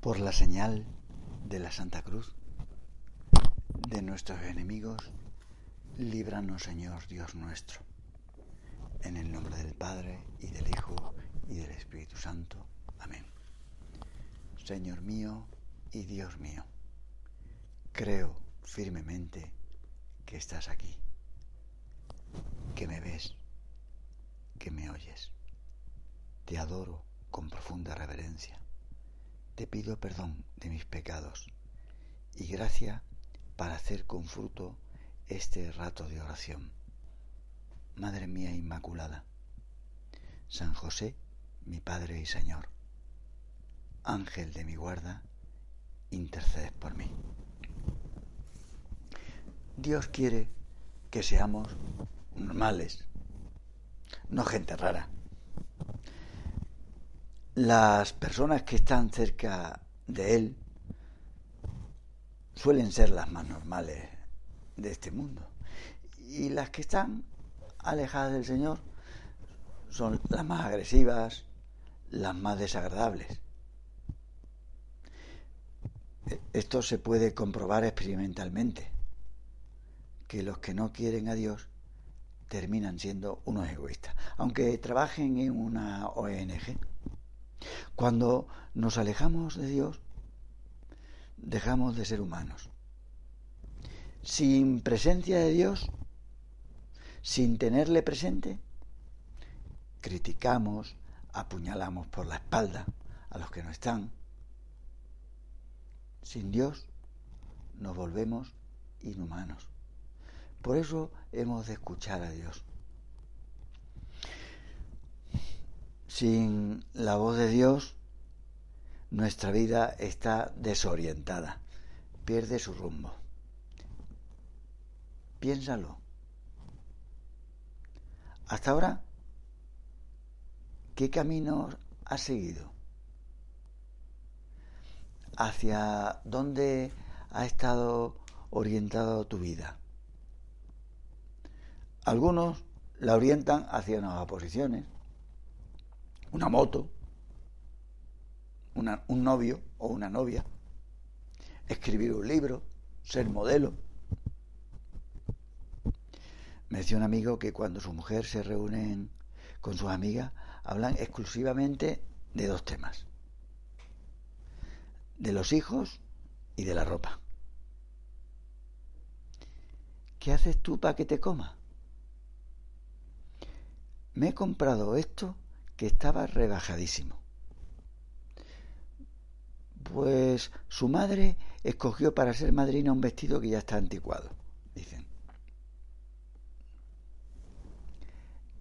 por la señal de la Santa Cruz de nuestros enemigos, líbranos Señor Dios nuestro. En el nombre del Padre y del Hijo y del Espíritu Santo. Amén. Señor mío y Dios mío, creo firmemente que estás aquí, que me ves, que me oyes. Te adoro con profunda reverencia te pido perdón de mis pecados y gracia para hacer con fruto este rato de oración. Madre mía Inmaculada, San José, mi Padre y Señor, Ángel de mi guarda, intercedes por mí. Dios quiere que seamos normales, no gente rara las personas que están cerca de Él suelen ser las más normales de este mundo. Y las que están alejadas del Señor son las más agresivas, las más desagradables. Esto se puede comprobar experimentalmente, que los que no quieren a Dios terminan siendo unos egoístas, aunque trabajen en una ONG. Cuando nos alejamos de Dios, dejamos de ser humanos. Sin presencia de Dios, sin tenerle presente, criticamos, apuñalamos por la espalda a los que no están. Sin Dios nos volvemos inhumanos. Por eso hemos de escuchar a Dios. Sin la voz de Dios, nuestra vida está desorientada, pierde su rumbo. Piénsalo. Hasta ahora, ¿qué camino has seguido? ¿Hacia dónde ha estado orientado tu vida? Algunos la orientan hacia nuevas posiciones, una moto, un novio o una novia, escribir un libro, ser modelo. Me decía un amigo que cuando su mujer se reúne con sus amigas, hablan exclusivamente de dos temas, de los hijos y de la ropa. ¿Qué haces tú para que te coma? Me he comprado esto que estaba rebajadísimo. Pues su madre escogió para ser madrina un vestido que ya está anticuado, dicen.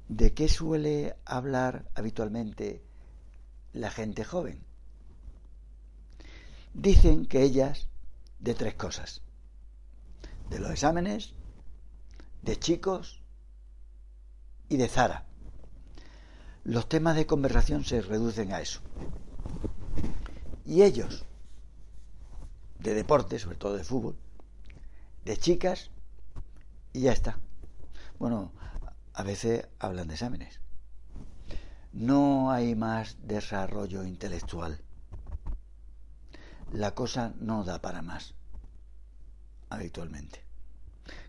¿De qué suele hablar habitualmente la gente joven? Dicen que ellas de tres cosas. De los exámenes, de chicos y de Zara los temas de conversación se reducen a eso. Y ellos, de deporte, sobre todo de fútbol, de chicas, y ya está. Bueno, a veces hablan de exámenes. No hay más desarrollo intelectual. La cosa no da para más, habitualmente.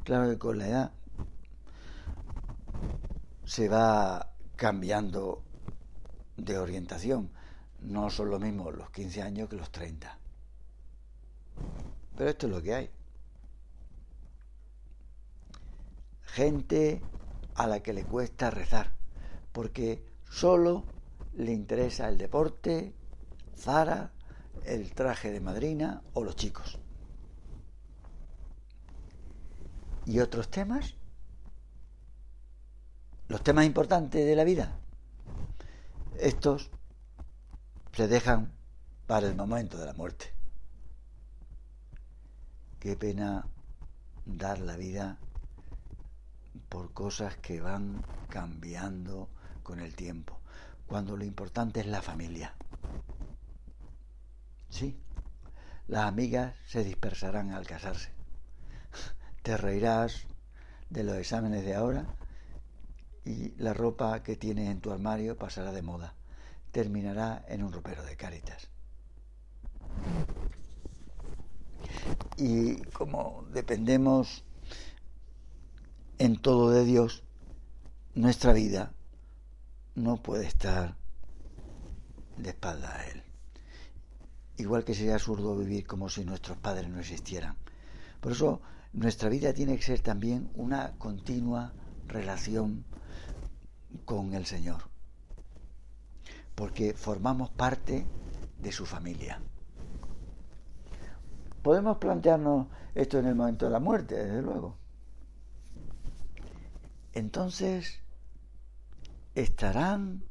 Claro que con la edad se va cambiando de orientación. No son lo mismo los 15 años que los 30. Pero esto es lo que hay. Gente a la que le cuesta rezar, porque solo le interesa el deporte, Zara, el traje de madrina o los chicos. ¿Y otros temas? Los temas importantes de la vida, estos se dejan para el momento de la muerte. Qué pena dar la vida por cosas que van cambiando con el tiempo, cuando lo importante es la familia. Sí, las amigas se dispersarán al casarse. Te reirás de los exámenes de ahora y la ropa que tienes en tu armario pasará de moda, terminará en un ropero de caritas. Y como dependemos en todo de Dios, nuestra vida no puede estar de espalda a Él. Igual que sería absurdo vivir como si nuestros padres no existieran. Por eso nuestra vida tiene que ser también una continua relación con el Señor. Porque formamos parte de su familia. Podemos plantearnos esto en el momento de la muerte, desde luego. Entonces, ¿estarán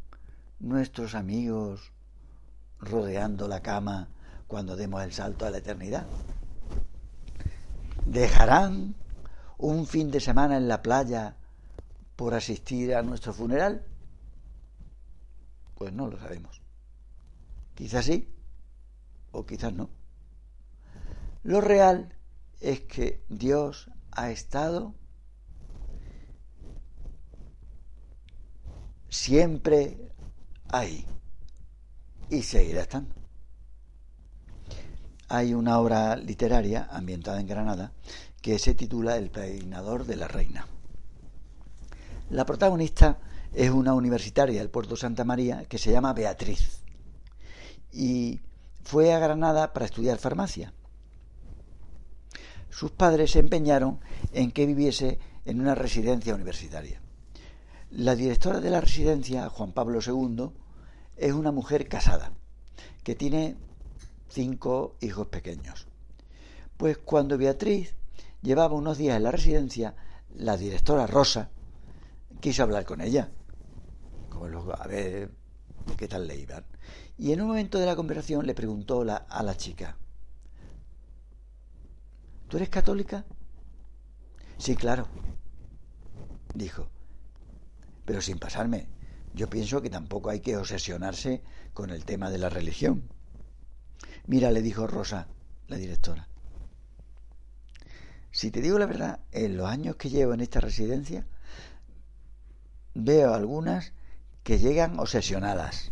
nuestros amigos rodeando la cama cuando demos el salto a la eternidad? ¿Dejarán un fin de semana en la playa por asistir a nuestro funeral? Pues no lo sabemos. Quizás sí o quizás no. Lo real es que Dios ha estado siempre ahí y seguirá estando. Hay una obra literaria ambientada en Granada que se titula El peinador de la reina. La protagonista es una universitaria del puerto Santa María que se llama Beatriz y fue a Granada para estudiar farmacia. Sus padres se empeñaron en que viviese en una residencia universitaria. La directora de la residencia, Juan Pablo II, es una mujer casada que tiene cinco hijos pequeños. Pues cuando Beatriz llevaba unos días en la residencia, la directora Rosa quiso hablar con ella, como a ver qué tal le iban. Y en un momento de la conversación le preguntó a la chica, ¿tú eres católica? Sí, claro, dijo pero sin pasarme. Yo pienso que tampoco hay que obsesionarse con el tema de la religión. Mira, le dijo Rosa, la directora. Si te digo la verdad, en los años que llevo en esta residencia, veo algunas que llegan obsesionadas.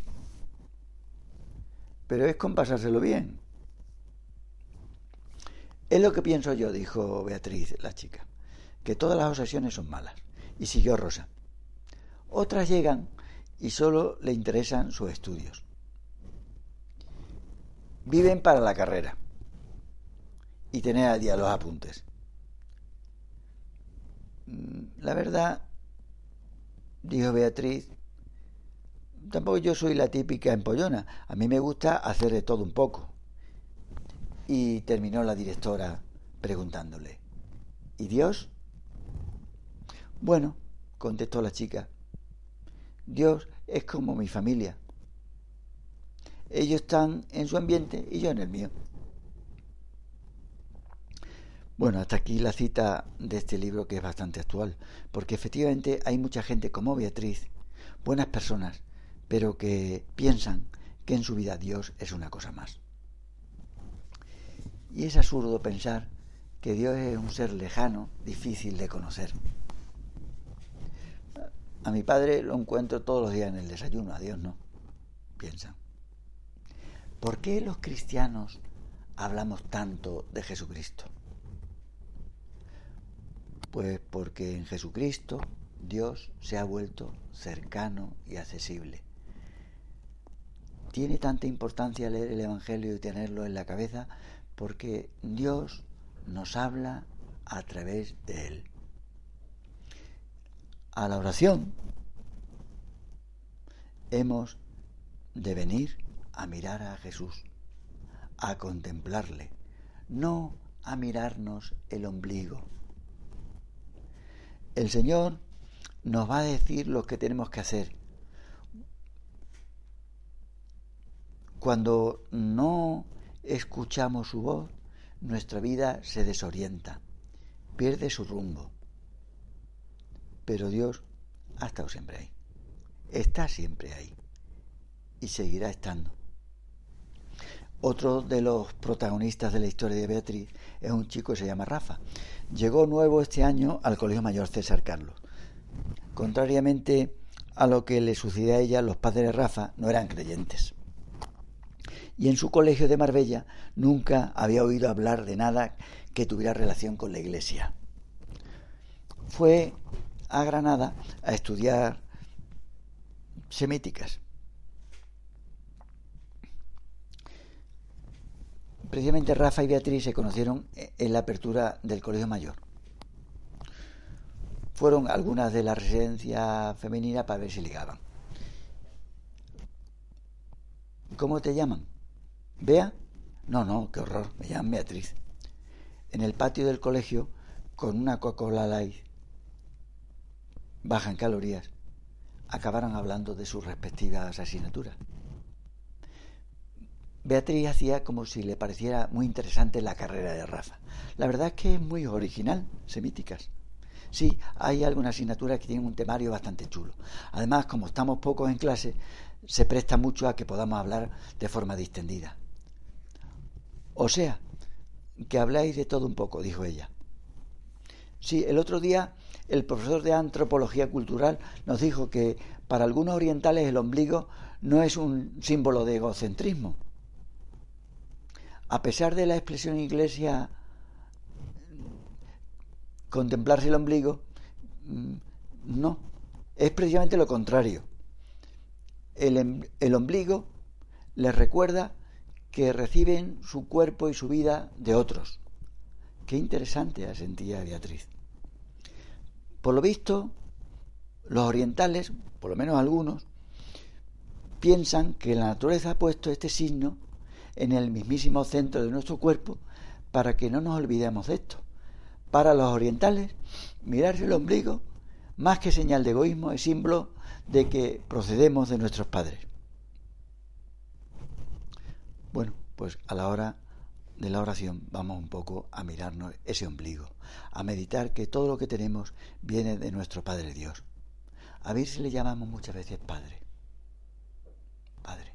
Pero es con pasárselo bien. Es lo que pienso yo, dijo Beatriz, la chica, que todas las obsesiones son malas. Y siguió Rosa. Otras llegan y solo le interesan sus estudios. Viven para la carrera y tener al día los apuntes. Mm, la verdad, dijo Beatriz, tampoco yo soy la típica empollona. A mí me gusta hacer de todo un poco. Y terminó la directora preguntándole, ¿y Dios? Bueno, contestó la chica, Dios es como mi familia. Ellos están en su ambiente y yo en el mío. Bueno, hasta aquí la cita de este libro que es bastante actual, porque efectivamente hay mucha gente como Beatriz, buenas personas, pero que piensan que en su vida Dios es una cosa más. Y es absurdo pensar que Dios es un ser lejano, difícil de conocer. A mi padre lo encuentro todos los días en el desayuno, a Dios no. Piensa. ¿Por qué los cristianos hablamos tanto de Jesucristo? Pues porque en Jesucristo Dios se ha vuelto cercano y accesible. Tiene tanta importancia leer el Evangelio y tenerlo en la cabeza porque Dios nos habla a través de él a la oración, hemos de venir a mirar a Jesús, a contemplarle, no a mirarnos el ombligo. El Señor nos va a decir lo que tenemos que hacer. Cuando no escuchamos su voz, nuestra vida se desorienta, pierde su rumbo pero Dios ha estado siempre ahí. Está siempre ahí. Y seguirá estando. Otro de los protagonistas de la historia de Beatriz es un chico que se llama Rafa. Llegó nuevo este año al Colegio Mayor César Carlos. Contrariamente a lo que le sucedía a ella, los padres de Rafa no eran creyentes. y en su colegio de Marbella nunca había oído hablar de nada que tuviera relación con la iglesia. Fue a Granada a estudiar semíticas. Precisamente Rafa y Beatriz se conocieron en la apertura del Colegio Mayor. Fueron algunas de las residencias femeninas para ver si ligaban. ¿Cómo te llaman? ¿Bea? No, no, qué horror, me llaman Beatriz. En el patio del colegio, con una Coca-Cola Light, baja en calorías, acabaron hablando de sus respectivas asignaturas. Beatriz hacía como si le pareciera muy interesante la carrera de Rafa. La verdad es que es muy original, semíticas. Sí, hay algunas asignaturas que tienen un temario bastante chulo. Además, como estamos pocos en clase, se presta mucho a que podamos hablar de forma distendida. O sea, que habláis de todo un poco, dijo ella. Sí, el otro día el profesor de antropología cultural nos dijo que para algunos orientales el ombligo no es un símbolo de egocentrismo. A pesar de la expresión iglesia contemplarse el ombligo, mm, no, es precisamente lo contrario. Em, el, ombligo les recuerda que reciben su cuerpo y su vida de otros. Qué interesante sentía Beatriz. Por lo visto, los orientales, por lo menos algunos, piensan que la naturaleza ha puesto este signo en el mismísimo centro de nuestro cuerpo para que no nos olvidemos de esto. Para los orientales, mirarse el ombligo, más que señal de egoísmo, es símbolo de que procedemos de nuestros padres. Bueno, pues a la hora de la oración vamos un poco a mirarnos ese ombligo, a meditar que todo lo que tenemos viene de nuestro Padre Dios. A ver si le llamamos muchas veces Padre. Padre.